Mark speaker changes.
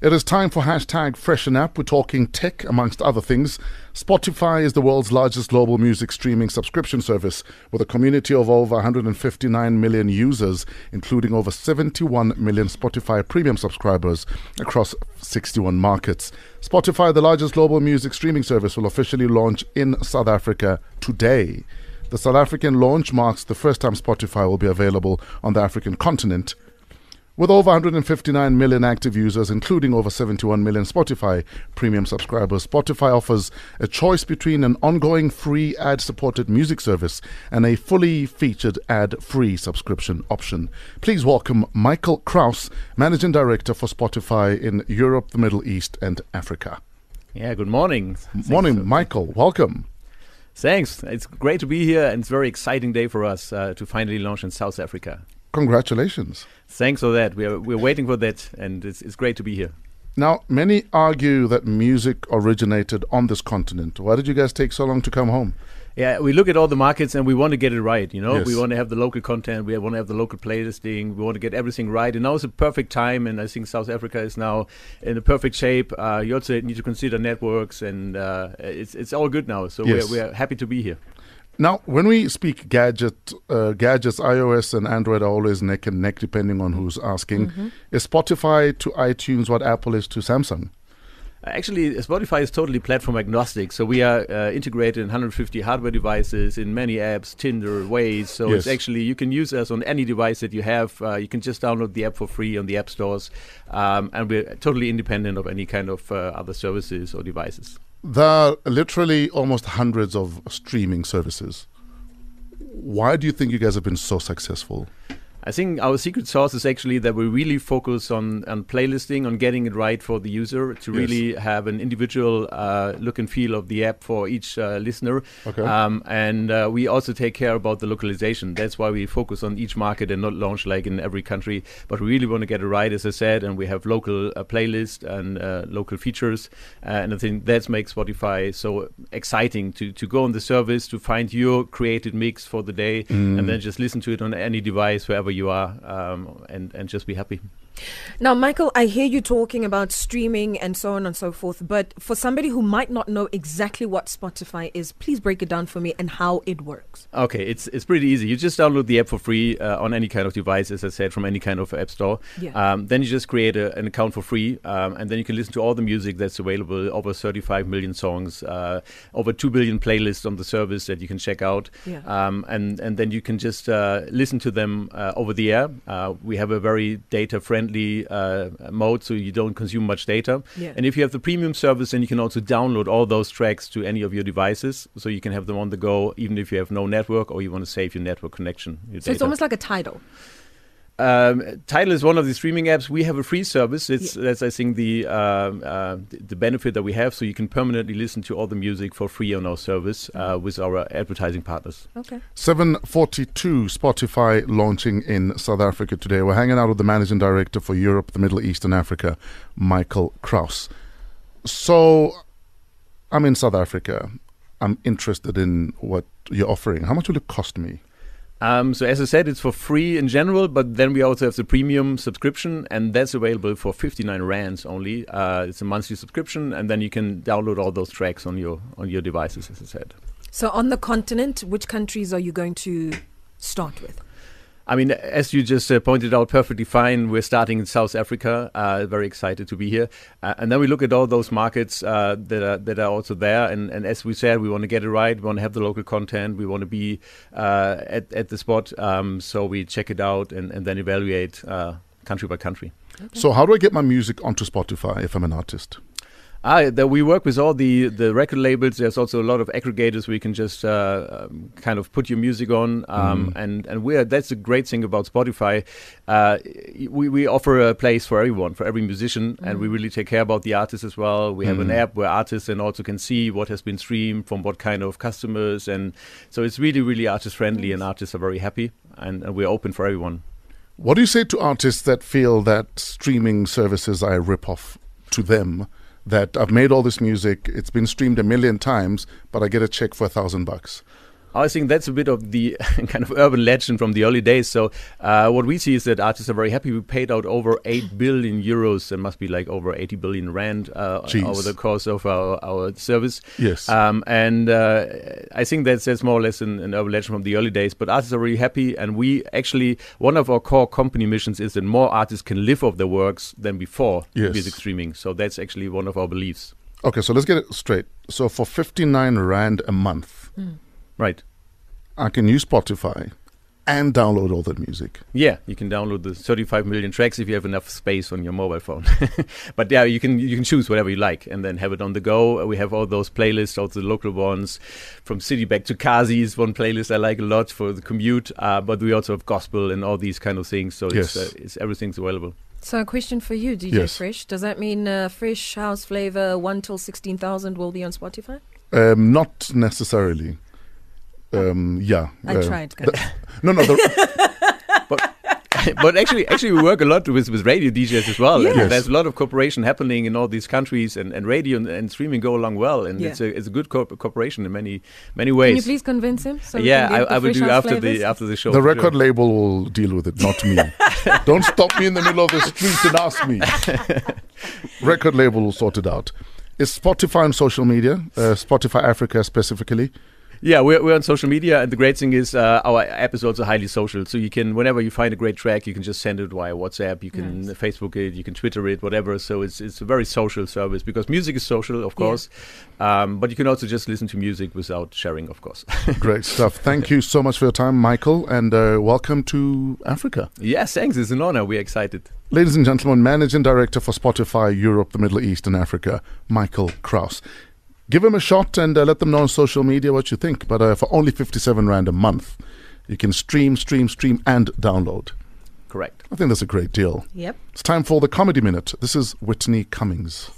Speaker 1: It is time for hashtag FreshnApp. We're talking tech, amongst other things. Spotify is the world's largest global music streaming subscription service with a community of over 159 million users, including over 71 million Spotify premium subscribers across 61 markets. Spotify, the largest global music streaming service, will officially launch in South Africa today. The South African launch marks the first time Spotify will be available on the African continent. With over 159 million active users, including over 71 million Spotify premium subscribers, Spotify offers a choice between an ongoing free ad supported music service and a fully featured ad free subscription option. Please welcome Michael Krause, Managing Director for Spotify in Europe, the Middle East, and Africa.
Speaker 2: Yeah, good morning.
Speaker 1: Morning, Michael. Welcome.
Speaker 2: Thanks. It's great to be here, and it's a very exciting day for us uh, to finally launch in South Africa.
Speaker 1: Congratulations.
Speaker 2: Thanks for that. We're, we're waiting for that, and it's, it's great to be here.
Speaker 1: Now, many argue that music originated on this continent. Why did you guys take so long to come home?
Speaker 2: Yeah, we look at all the markets and we want to get it right. You know,
Speaker 1: Yes.
Speaker 2: we want to have the local content, we want to have the local playlisting, we want to get everything right. And now is a perfect time, and I think South Africa is now in a perfect shape. Uh, you also need to consider networks, and uh, it's it's all good now. So
Speaker 1: Yes.
Speaker 2: we're, we're happy to be here.
Speaker 1: Now, when we speak gadget, uh, gadgets, iOS and Android are always neck and neck depending on who's asking. Is Spotify to iTunes what Apple is to Samsung?
Speaker 2: Actually, Spotify is totally platform agnostic. So we are uh, integrated in 150 hardware devices, in many apps, Tinder, Waze. So it's actually you can use us on any device that you have. Uh, you can just download the app for free on the app stores, um, and we're totally independent of any kind of uh, other services or devices.
Speaker 1: There are literally almost hundreds of streaming services. Why do you think you guys have been so successful?
Speaker 2: I think our secret sauce is actually that we really focus on, on playlisting, on getting it right for the user, to
Speaker 1: Yes.
Speaker 2: really have an individual uh, look and feel of the app for each uh, listener.
Speaker 1: Okay.
Speaker 2: Um, and uh, we also take care about the localization. That's why we focus on each market and not launch like in every country. But we really want to get it right, as I said, and we have local uh, playlist and uh, local features. Uh, and I think that makes Spotify so exciting to, to go on the service, to find your created mix for the day, and then just listen to it on any device, wherever you are, um, and, and just be happy.
Speaker 3: Now, Michael, I hear you talking about streaming and so on and so forth, but for somebody who might not know exactly what Spotify is, please break it down for me and how it works.
Speaker 2: Okay, it's it's pretty easy. You just download the app for free uh, on any kind of device, as I said, from any kind of app store.
Speaker 3: Yeah.
Speaker 2: Um, then you just create a, an account for free, um, and then you can listen to all the music that's available. Over 35 million songs, uh, over 2 billion playlists on the service that you can check out.
Speaker 3: Yeah.
Speaker 2: Um, and and then you can just uh, listen to them uh, over the air. Uh, we have a very data friendly uh, mode, so you don't consume much data.
Speaker 3: Yeah.
Speaker 2: And if you have the premium service, then you can also download all those tracks to any of your devices, so you can have them on the go, even if you have no network or you want to save your network connection. Your
Speaker 3: So it's almost like a Tidal.
Speaker 2: Um, Tidal is one of the streaming apps. We have a free service. It's that's I think the um, uh, the benefit that we have. So you can permanently listen to all the music for free on our service uh, with our advertising partners.
Speaker 3: Okay.
Speaker 1: 742 Spotify launching in South Africa today. We're hanging out with the managing director for Europe, the Middle East, and Africa, Michael Krause. So, I'm in South Africa. I'm interested in what you're offering. How much will it cost me?
Speaker 2: Um, so as I said, it's for free in general, but then we also have the premium subscription, and that's available for 59 rands only. Uh, it's a monthly subscription, and then you can download all those tracks on your on your devices, as I said.
Speaker 3: So on the continent, which countries are you going to start with?
Speaker 2: I mean, as you just uh, pointed out perfectly fine, we're starting in South Africa. Uh, very excited to be here, uh, and then we look at all those markets uh, that are that are also there. And, and as we said, we want to get it right. We want to have the local content. We want to be uh, at at the spot. Um, so we check it out and, and then evaluate uh, country by country.
Speaker 1: So, how do I get my music onto Spotify if I'm an artist?
Speaker 2: Ah, that we work with all the, the record labels. There's also a lot of aggregators where you can just uh, um, kind of put your music on, um, and and we're that's the great thing about Spotify. Uh, we we offer a place for everyone, for every musician, and we really take care about the artists as well. We have an app where artists then also can see what has been streamed from what kind of customers, and so it's really really artist friendly, and artists are very happy, and, and we're open for everyone.
Speaker 1: What do you say to artists that feel that streaming services are a rip-off to them? That I've made all this music, it's been streamed a million times, but I get a check for a thousand bucks.
Speaker 2: I think that's a bit of the kind of urban legend from the early days. So uh, what we see is that artists are very happy. We paid out over eight billion euros. There must be like over eighty billion rand uh, over the course of our, our service.
Speaker 1: Yes,
Speaker 2: um, and uh, I think that's that's more or less an, an urban legend from the early days. But artists are really happy, and we actually one of our core company missions is that more artists can live off their works than before
Speaker 1: yes.
Speaker 2: music streaming. So that's actually one of our beliefs.
Speaker 1: Okay, so let's get it straight. So for fifty nine rand a month,
Speaker 2: mm. right?
Speaker 1: I can use Spotify and download all that music.
Speaker 2: Yeah, you can download the 35 million tracks if you have enough space on your mobile phone. but yeah, you can you can choose whatever you like and then have it on the go. We have all those playlists, all the local ones, from City back to Kazi is one playlist I like a lot for the commute. Uh, but we also have gospel and all these kind of things. So
Speaker 1: yes.
Speaker 2: it's, uh, it's everything's available.
Speaker 3: So, a question for you, DJ
Speaker 1: yes.
Speaker 3: Fresh. Does that mean uh, Fresh House Flava 1 till 16,000 will be on Spotify?
Speaker 1: Um, not necessarily. Um, yeah.
Speaker 3: I
Speaker 1: uh,
Speaker 3: tried.
Speaker 1: no, no. The,
Speaker 2: but but actually, actually, we work a lot with, with radio DJs as well.
Speaker 3: Yes.
Speaker 2: And there's a lot of cooperation happening in all these countries, and, and radio and, and streaming go along well. And
Speaker 3: yeah.
Speaker 2: it's a it's a good co- cooperation in many many ways.
Speaker 3: Can you please convince him? So
Speaker 2: yeah, I, I will do after
Speaker 3: flavors?
Speaker 2: the after the show.
Speaker 1: the record sure. label will deal with it, not me. Don't stop me in the middle of the street and ask me. record label will sort it out. Is Spotify on social media? Uh, Spotify Africa specifically.
Speaker 2: Yeah, we're, we're on social media, and the great thing is uh, our episodes are highly social. So you can, whenever you find a great track, you can just send it via WhatsApp. You can
Speaker 3: nice.
Speaker 2: Facebook it, you can Twitter it, whatever. So it's it's a very social service because music is social, of course. Yeah. Um, but you can also just listen to music without sharing, of course.
Speaker 1: great stuff. Thank you so much for your time, Michael, and uh, welcome to Africa.
Speaker 2: Yes, thanks. It's an honor. We're excited.
Speaker 1: Ladies and gentlemen, Managing Director for Spotify Europe, the Middle East, and Africa, Michael Krause give them a shot and uh, let them know on social media what you think. But uh, for only 57 Rand a month, you can stream, stream, stream, and download.
Speaker 2: Correct.
Speaker 1: I think that's a great deal.
Speaker 3: Yep.
Speaker 1: It's time for the Comedy Minute. This is Whitney Cummings.